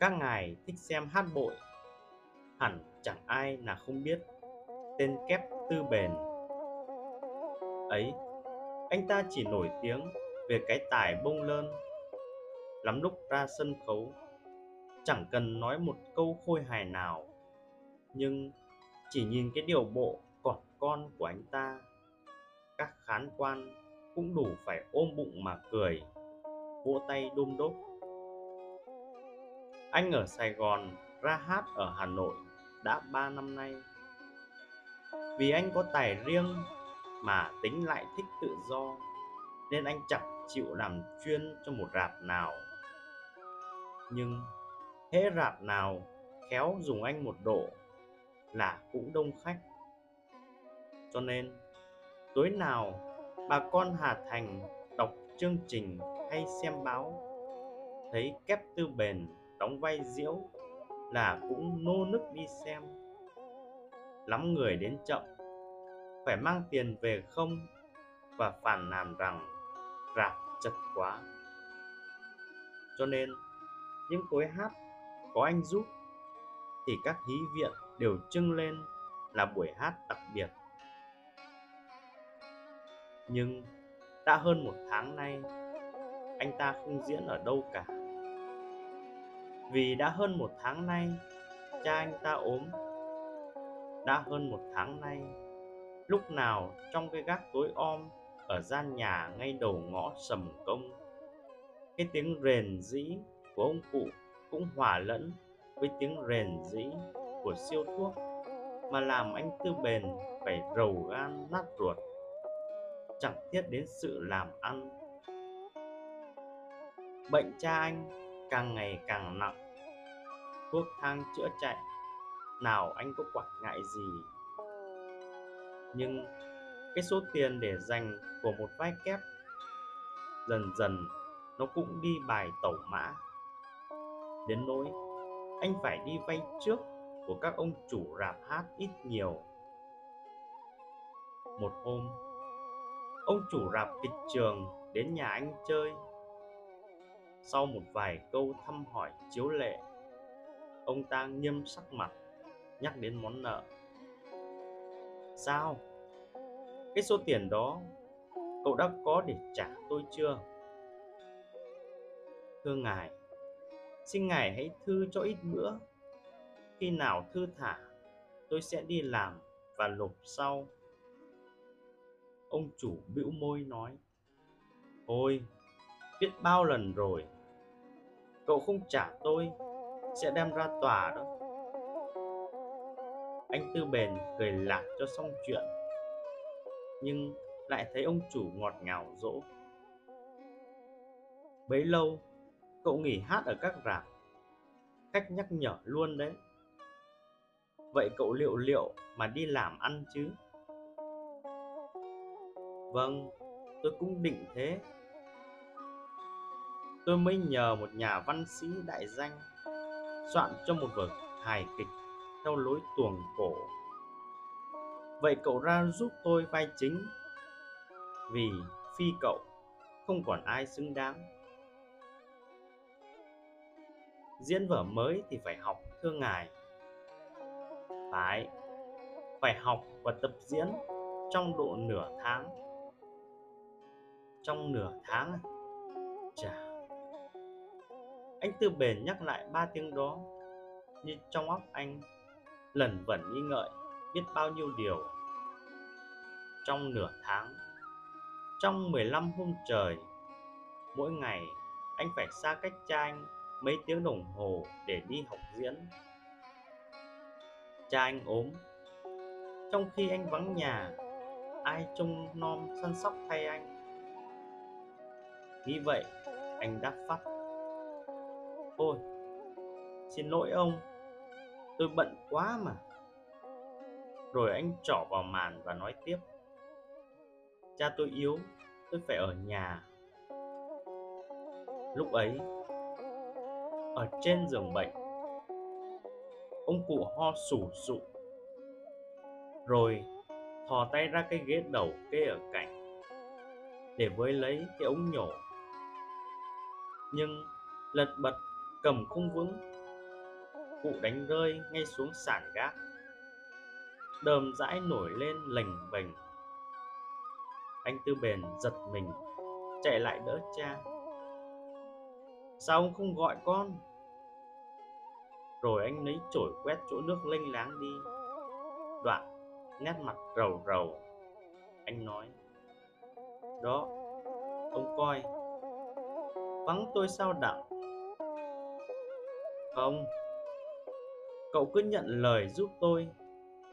các ngài thích xem hát bội. Hẳn chẳng ai là không biết tên kép tư bền. Ấy, anh ta chỉ nổi tiếng về cái tài bông lơn, lắm lúc ra sân khấu. Chẳng cần nói một câu khôi hài nào, nhưng chỉ nhìn cái điều bộ còn con của anh ta, các khán quan cũng đủ phải ôm bụng mà cười, vỗ tay đôm đốp anh ở sài gòn ra hát ở hà nội đã ba năm nay. Vì anh có tài riêng mà tính lại thích tự do, nên anh chẳng chịu làm chuyên cho một rạp nào. Nhưng hễ rạp nào khéo dùng anh một độ là cũng đông khách. Cho nên, tối nào bà con hà thành đọc chương trình hay xem báo, thấy kép tư bền đóng vai diễu là cũng nô nức đi xem. Lắm người đến chậm, phải mang tiền về không? Và phản nàn rằng rạp chật quá. Cho nên, những cối hát có anh giúp thì các hí viện đều trưng lên là buổi hát đặc biệt. Nhưng đã hơn một tháng nay, anh ta không diễn ở đâu cả vì đã hơn một tháng nay, cha anh ta ốm. Đã hơn một tháng nay, lúc nào trong cái gác tối om ở gian nhà ngay đầu ngõ sầm công, cái tiếng rền rĩ của ông cụ cũng hòa lẫn với tiếng rền rĩ của siêu thuốc mà làm anh tư bền phải rầu gan nát ruột, chẳng thiết đến sự làm ăn. Bệnh cha anh càng ngày càng nặng. Thuốc thang chữa chạy. Nào anh có quản ngại gì? Nhưng cái số tiền để dành của một vai kép, dần dần nó cũng đi bài tẩu mã. Đến nỗi anh phải đi vay trước của các ông chủ rạp hát ít nhiều. Một hôm, ông chủ rạp kịch trường đến nhà anh chơi sau một vài câu thăm hỏi chiếu lệ, ông ta nghiêm sắc mặt, nhắc đến món nợ. Sao? Cái số tiền đó, cậu đã có để trả tôi chưa? Thưa ngài, xin ngài hãy thư cho ít bữa. Khi nào thư thả, tôi sẽ đi làm và nộp sau. Ông chủ bĩu môi nói, thôi, biết bao lần rồi cậu không trả tôi, sẽ đem ra tòa đó. Anh tư bền cười lạc cho xong chuyện, nhưng lại thấy ông chủ ngọt ngào dỗ. Bấy lâu, cậu nghỉ hát ở các rạp, khách nhắc nhở luôn đấy. Vậy cậu liệu liệu mà đi làm ăn chứ? Vâng tôi cũng định thế tôi mới nhờ một nhà văn sĩ đại danh soạn cho một vở hài kịch theo lối tuồng cổ. Vậy cậu ra giúp tôi vai chính, vì phi cậu không còn ai xứng đáng. Diễn vở mới thì phải học thưa ngài. Phải phải học và tập diễn trong độ nửa tháng. Trong nửa tháng à? chà anh tư bền nhắc lại ba tiếng đó, như trong óc anh lẩn vẩn nghi ngợi biết bao nhiêu điều. Trong nửa tháng, trong 15 hôm trời, mỗi ngày anh phải xa cách cha anh mấy tiếng đồng hồ để đi học diễn. Cha anh ốm, trong khi anh vắng nhà, ai trông nom săn sóc thay anh? Nghĩ vậy, anh đã phát thôi xin lỗi ông, tôi bận quá mà. Rồi anh trỏ vào màn và nói tiếp. Cha tôi yếu, tôi phải ở nhà. Lúc ấy, ở trên giường bệnh, ông cụ ho sủ sụ. Rồi thò tay ra cái ghế đầu kê ở cạnh, để với lấy cái ống nhổ. Nhưng lật bật cầm không vững, cụ đánh rơi ngay xuống sàn gác. Đờm dãi nổi lên lềnh bềnh. Anh tư bền giật mình, chạy lại đỡ cha. Sao ông không gọi con? Rồi anh lấy chổi quét chỗ nước lênh láng đi. Đoạn nét mặt rầu rầu. Anh nói, đó, ông coi, vắng tôi sao đặng? Không? Cậu cứ nhận lời giúp tôi.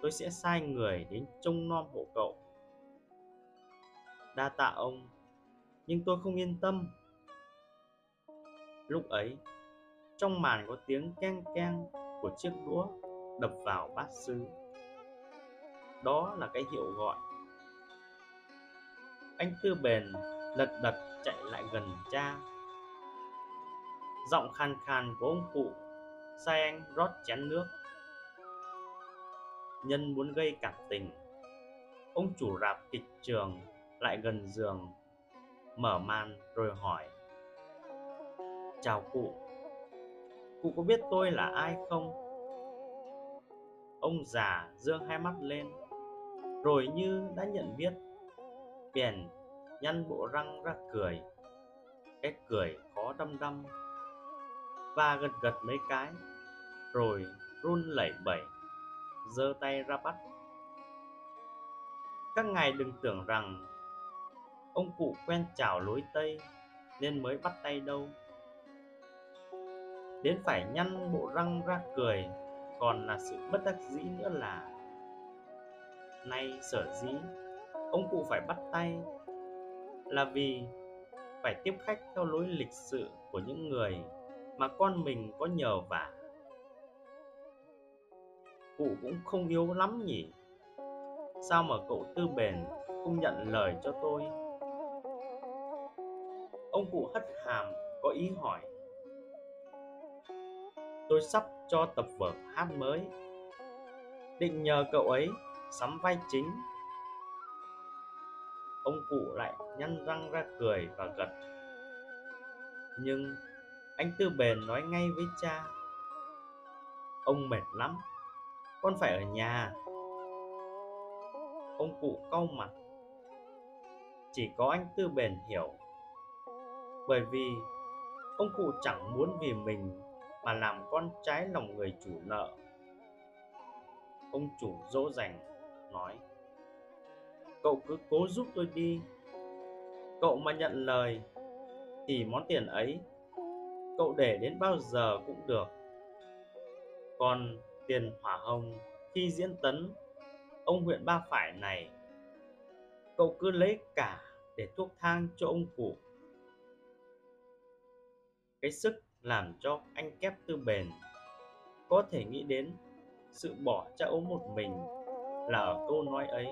Tôi sẽ sai người đến trông nom hộ cậu. Đa tạ ông, nhưng tôi không yên tâm. Lúc ấy, trong màn có tiếng keng keng của chiếc đũa đập vào bát sứ đó là cái hiệu gọi. Anh tư bền lật đật chạy lại gần cha. Giọng khàn khàn của ông cụ sai anh rót chén nước. Nhân muốn gây cảm tình, ông chủ rạp kịch trường lại gần giường, mở màn rồi hỏi, chào cụ cụ có biết tôi là ai không? Ông già dương hai mắt lên, rồi như đã nhận biết, bèn nhăn bộ răng ra cười. Cái cười khó đăm đăm và gật gật mấy cái, rồi run lẩy bẩy, giơ tay ra bắt. Các ngài đừng tưởng rằng ông cụ quen chào lối tây nên mới bắt tay đâu. Đến phải nhăn bộ răng ra cười, còn là sự bất đắc dĩ nữa là, nay, sở dĩ ông cụ phải bắt tay là vì phải tiếp khách theo lối lịch sự của những người mà con mình có nhờ vả. Cụ cũng không yếu lắm nhỉ? Sao mà cậu tư bền không nhận lời cho tôi? Ông cụ hất hàm, có ý hỏi. Tôi sắp cho tập vở hát mới. Định nhờ cậu ấy sắm vai chính. Ông cụ lại nhăn răng ra cười và gật. Nhưng anh tư bền nói ngay với cha. Ông mệt lắm, con phải ở nhà. Ông cụ cau mặt. Chỉ có anh tư bền hiểu. Bởi vì ông cụ chẳng muốn vì mình mà làm con trái lòng người chủ nợ. Ông chủ dỗ dành, nói, cậu cứ cố giúp tôi đi. Cậu mà nhận lời thì món tiền ấy cậu để đến bao giờ cũng được. Còn tiền hỏa hồng khi diễn tấn ông huyện ba phải này, cậu cứ lấy cả để thuốc thang cho ông cụ. Cái sức làm cho anh kép tư bền, có thể nghĩ đến sự bỏ cha ốm một mình là ở câu nói ấy.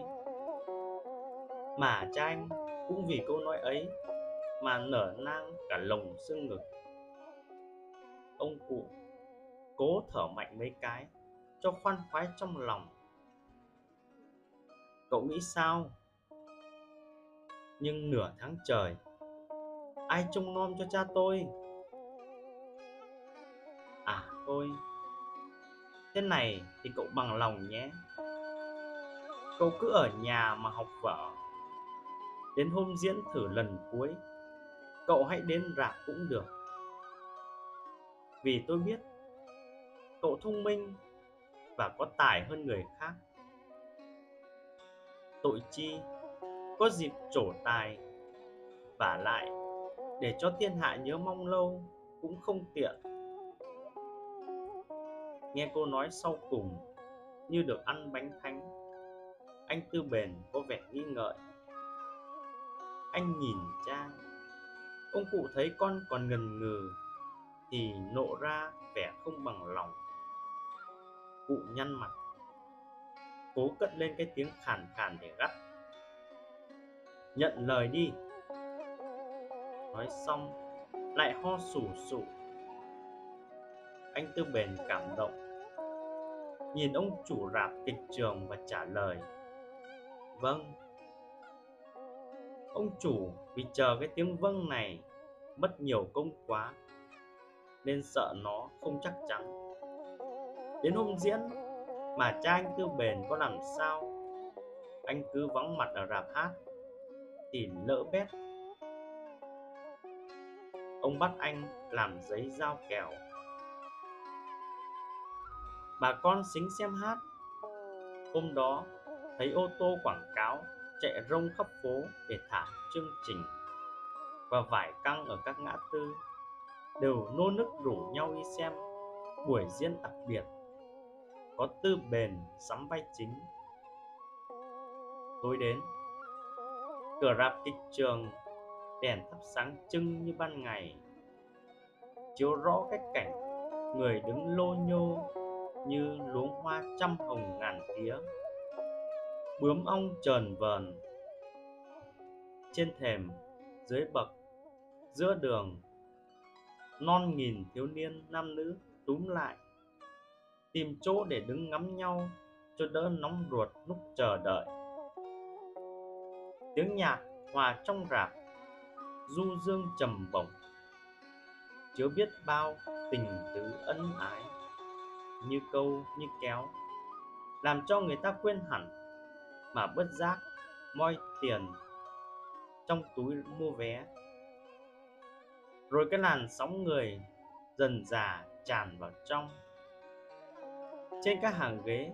Mà cha anh cũng vì câu nói ấy mà nở nang cả lồng xương ngực ông cụ cố thở mạnh mấy cái, cho khoan khoái trong lòng. Cậu nghĩ sao? Nhưng nửa tháng trời, ai trông nom cho cha tôi? À thôi. Thế này thì cậu bằng lòng nhé. Cậu cứ ở nhà mà học vở. Đến hôm diễn thử lần cuối, cậu hãy đến rạp cũng được vì tôi biết cậu thông minh và có tài hơn người khác. Tội chi có dịp trổ tài và lại để cho thiên hạ nhớ mong lâu cũng không tiện. Nghe cô nói sau cùng như được ăn bánh thánh, anh tư bền có vẻ nghi ngợi anh nhìn cha, ông cụ thấy con còn ngần ngừ thì nộ ra vẻ không bằng lòng. Cụ nhăn mặt, cố cất lên cái tiếng khàn khàn để gắt. Nhận lời đi. Nói xong, lại ho sù sụ. Anh tư bền cảm động. Nhìn ông chủ rạp kịch trường và trả lời vâng. Ông chủ vì chờ cái tiếng vâng này mất nhiều công quá nên sợ nó không chắc chắn. Đến hôm diễn, mà cha anh tư bền có làm sao? Anh cứ vắng mặt ở rạp hát, thì lỡ bét. Ông bắt anh làm giấy giao kèo. Bà con xính xem hát. Hôm đó, thấy ô tô quảng cáo chạy rông khắp phố để thả chương trình và vải căng ở các ngã tư đều nô nức rủ nhau đi xem buổi diễn đặc biệt, có tư bền sắm vai chính. Tối đến, cửa rạp kịch trường đèn thắp sáng trưng như ban ngày, chiếu rõ cái cảnh người đứng lô nhô như luống hoa trăm hồng ngàn tía, bướm ong trờn vờn. Trên thềm, dưới bậc, giữa đường non nghìn thiếu niên nam nữ túm lại, tìm chỗ để đứng ngắm nhau cho đỡ nóng ruột lúc chờ đợi. Tiếng nhạc hòa trong rạp, du dương trầm bổng chứa biết bao tình tứ ân ái, như câu như kéo, làm cho người ta quên hẳn mà bất giác moi tiền trong túi mua vé rồi cái làn sóng người dần già tràn vào trong. Trên các hàng ghế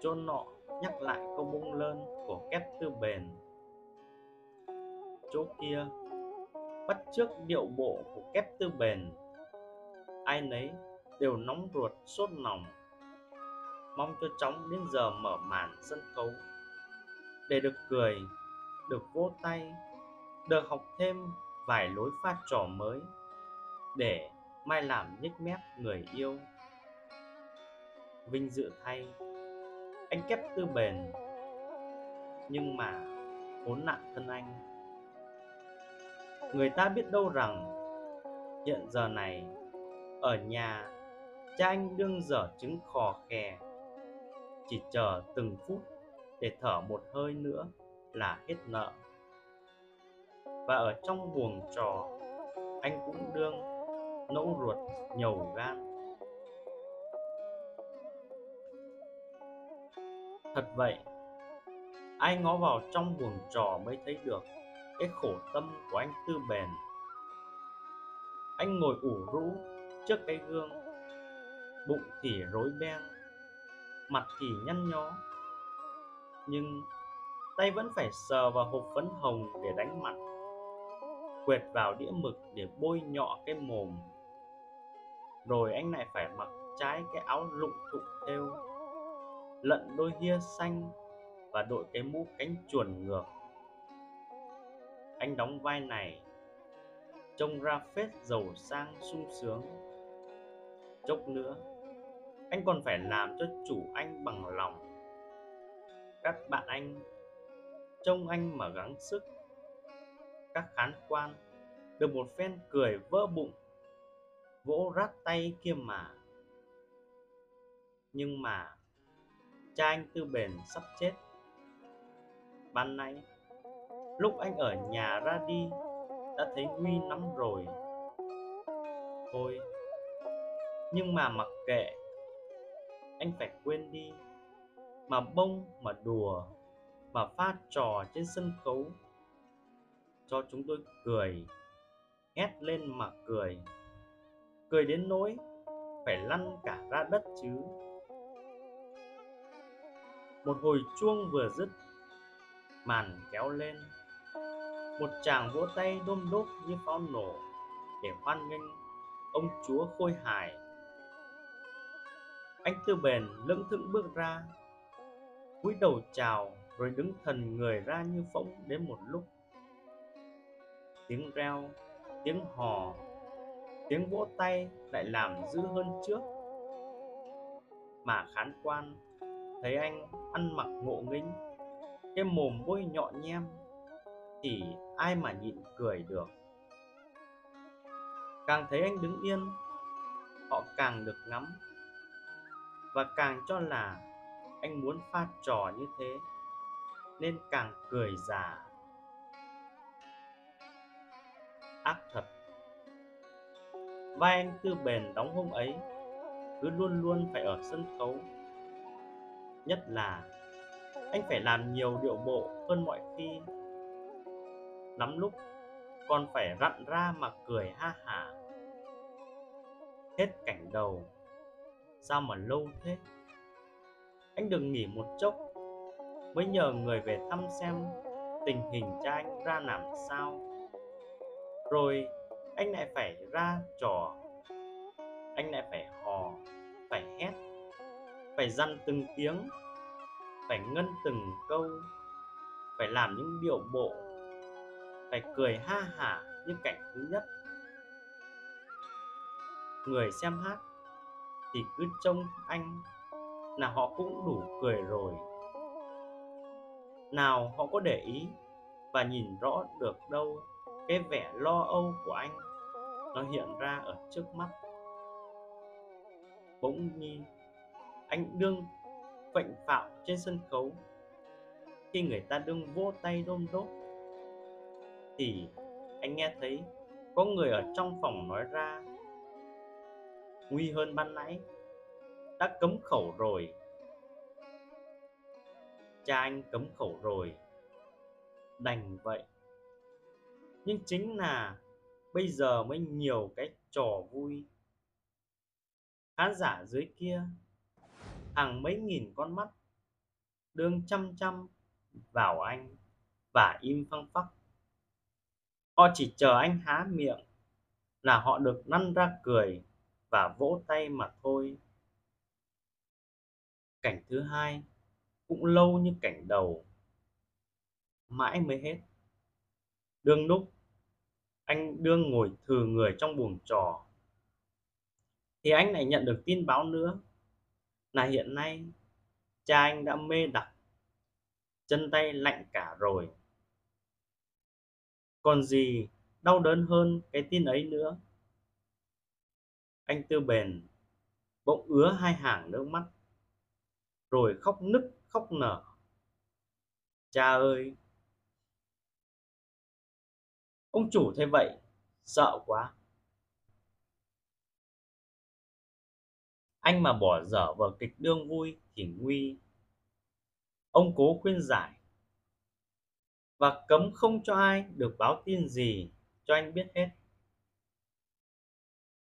chỗ nọ nhắc lại câu bung lơn của Két tư bền. Chỗ kia, bắt chước điệu bộ của Két tư bền. Ai nấy đều nóng ruột, sốt lòng mong cho chóng đến giờ mở màn sân khấu. Để được cười, được vỗ tay, được học thêm vài lối phát trò mới để mai làm nhếch mép người yêu. Vinh dự thay, anh kép tư bền, nhưng mà khốn nạn thân anh. Người ta biết đâu rằng hiện giờ này, ở nhà, cha anh đương dở trứng khò khè. Chỉ chờ từng phút để thở một hơi nữa là hết nợ và ở trong buồng trò, anh cũng đương nẫu ruột nhầu gan. Thật vậy, ai ngó vào trong buồng trò mới thấy được cái khổ tâm của anh tư bền. Anh ngồi ủ rũ trước cái gương, bụng thì rối beng, mặt thì nhăn nhó. Nhưng tay vẫn phải sờ vào hộp phấn hồng để đánh mặt quệt vào đĩa mực để bôi nhọ cái mồm. Rồi anh lại phải mặc trái cái áo lụng thụng thêu, lận đôi hia xanh và đội cái mũ cánh chuồn ngược. Anh đóng vai này, trông ra phết giàu sang sung sướng. Chốc nữa, anh còn phải làm cho chủ anh bằng lòng. Các bạn anh, trông anh mà gắng sức các khán quan, được một phen cười vỡ bụng, vỗ rát tay kia mà. Nhưng mà, cha anh tư bền sắp chết. Ban nay lúc anh ở nhà ra đi, đã thấy nguy lắm rồi. Thôi, nhưng mà mặc kệ, anh phải quên đi. Mà bông, mà đùa, mà pha trò trên sân khấu cho chúng tôi cười, hét lên mà cười. Cười đến nỗi phải lăn cả ra đất chứ. Một hồi chuông vừa dứt, màn kéo lên. Một chàng vỗ tay đôm đốp như pháo nổ để hoan nghênh ông chúa khôi hài. Anh tư bền lững thững bước ra, cúi đầu chào rồi đứng thần người ra như phỗng đến một lúc tiếng reo, tiếng hò, tiếng vỗ tay lại làm dữ hơn trước. Mà khán quan thấy anh ăn mặc ngộ nghĩnh, cái mồm bôi nhọn nhem, thì ai mà nhịn cười được? Càng thấy anh đứng yên, họ càng được ngắm. Và càng cho là anh muốn pha trò như thế, nên càng cười già. Ác thật. Vai anh tư bền đóng hôm ấy, cứ luôn luôn phải ở sân khấu. Nhất là, anh phải làm nhiều điệu bộ hơn mọi khi. Lắm lúc còn phải rặn ra mà cười ha hả. Hết cảnh đầu, sao mà lâu thế? Anh đừng nghỉ một chốc, mới nhờ người về thăm xem tình hình cha anh ra làm sao rồi, anh lại phải ra trò. Anh lại phải hò, phải hét, phải dằn từng tiếng, phải ngân từng câu, phải làm những điệu bộ, phải cười ha hả như cảnh thứ nhất. Người xem hát thì cứ trông anh là họ cũng đủ cười rồi. Nào họ có để ý và nhìn rõ được đâu cái vẻ lo âu của anh nó hiện ra ở trước mắt. Bỗng nhiên, anh đương quạnh phạo trên sân khấu. Khi người ta đương vỗ tay đôm đốt thì anh nghe thấy có người ở trong phòng nói ra, nguy hơn ban nãy, đã cấm khẩu rồi. Cha anh cấm khẩu rồi. Đành vậy nhưng chính là bây giờ mới nhiều cái trò vui. Khán giả dưới kia, hàng mấy nghìn con mắt, đương chăm chăm vào anh và im phăng phắc. Họ chỉ chờ anh há miệng là họ được năn ra cười và vỗ tay mà thôi. Cảnh thứ hai, cũng lâu như cảnh đầu, mãi mới hết đương lúc anh đương ngồi thừ người trong buồng trò. Thì anh lại nhận được tin báo nữa là hiện nay cha anh đã mê đặc, chân tay lạnh cả rồi. Còn gì đau đớn hơn cái tin ấy nữa? Anh tư bền bỗng ứa hai hàng nước mắt, rồi khóc nức khóc nở. Cha ơi ông chủ thấy vậy, sợ quá. Anh mà bỏ dở vở kịch đương vui thì nguy. Ông cố khuyên giải. Và cấm không cho ai được báo tin gì, cho anh biết hết.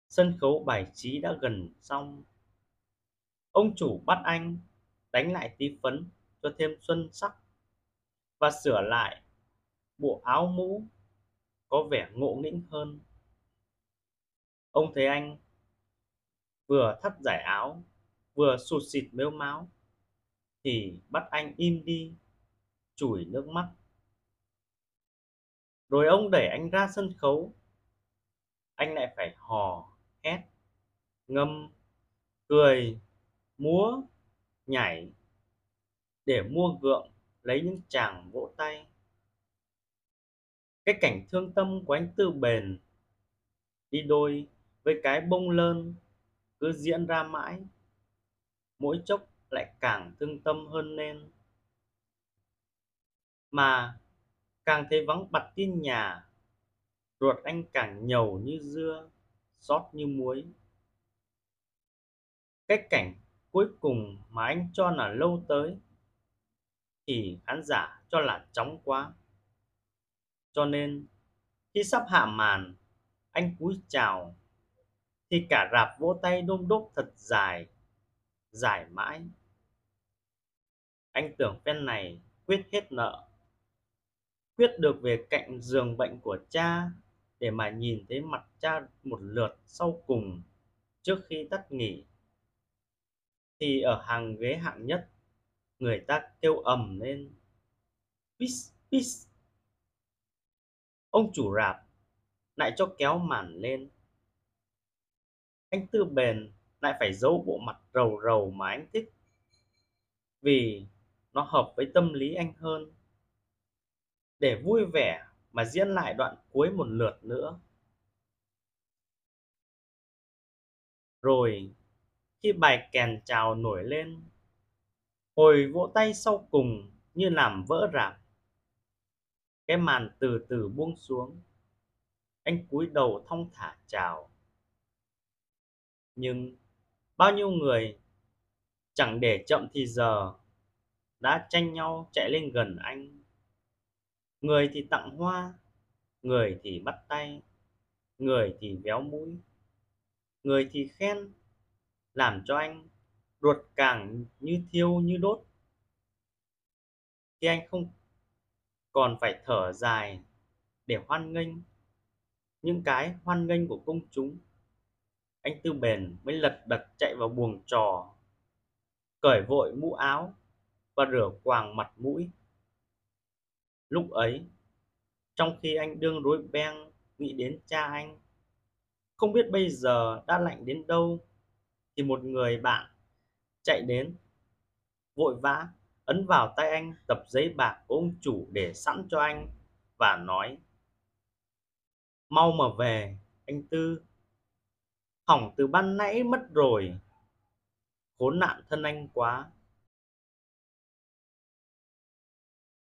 Sân khấu bài trí đã gần xong. Ông chủ bắt anh đánh lại tí phấn cho thêm xuân sắc và sửa lại bộ áo mũ có vẻ ngộ nghĩnh hơn. Ông thấy anh vừa thắt giải áo, vừa sụt xịt mếu máo thì bắt anh im đi, chùi nước mắt. Rồi ông đẩy anh ra sân khấu. Anh lại phải hò, hét, ngâm, cười, múa, nhảy để mua gượng lấy những chàng vỗ tay cái cảnh thương tâm của anh tư bền đi đôi với cái bông lơn cứ diễn ra mãi, mỗi chốc lại càng thương tâm hơn nên. Mà càng thấy vắng bặt tin nhà, ruột anh càng nhầu như dưa, xót như muối. Cái cảnh cuối cùng mà anh cho là lâu tới, thì khán giả cho là chóng quá cho nên khi sắp hạ màn, anh cúi chào thì cả rạp vỗ tay đôm đốp thật dài dài mãi. Anh tưởng phen này quyết hết nợ, quyết được về cạnh giường bệnh của cha để mà nhìn thấy mặt cha một lượt sau cùng trước khi tắt nghỉ. Thì ở hàng ghế hạng nhất, người ta kêu ầm lên, pis pis ông chủ rạp lại cho kéo màn lên. Anh tư bền lại phải giấu bộ mặt rầu rầu mà anh thích, vì nó hợp với tâm lý anh hơn. Để vui vẻ mà diễn lại đoạn cuối một lượt nữa. Rồi, khi bài kèn chào nổi lên, hồi vỗ tay sau cùng như làm vỡ rạp cái màn từ từ buông xuống. Anh cúi đầu thong thả chào. Nhưng bao nhiêu người, chẳng để chậm thì giờ, đã tranh nhau chạy lên gần anh. Người thì tặng hoa, người thì bắt tay, người thì véo mũi. Người thì khen, làm cho anh ruột càng như thiêu như đốt. Khi anh không còn phải thở dài để hoan nghênh những cái hoan nghênh của công chúng. Anh tư bền mới lật đật chạy vào buồng trò, cởi vội mũ áo và rửa quàng mặt mũi. Lúc ấy, trong khi anh đương rối beng nghĩ đến cha anh, không biết bây giờ đã lạnh đến đâu, thì một người bạn chạy đến, vội vã ấn vào tay anh, tập giấy bạc của ông chủ để sẵn cho anh và nói, mau mà về, anh tư. Hỏng từ ban nãy mất rồi. Khốn nạn thân anh quá.